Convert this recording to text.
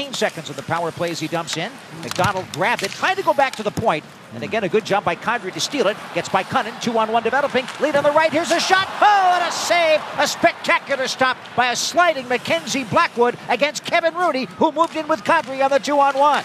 15 seconds of the power play as he dumps in. MacDonald grabbed it, trying to go back to the. And again, a good job by Condry to steal it. Gets by Kunin, two on one developing. Lead on the right. Here's a shot. Oh, and a save. A spectacular stop by a sliding Mackenzie Blackwood against Kevin Rooney, who moved in with Condry on the two on one.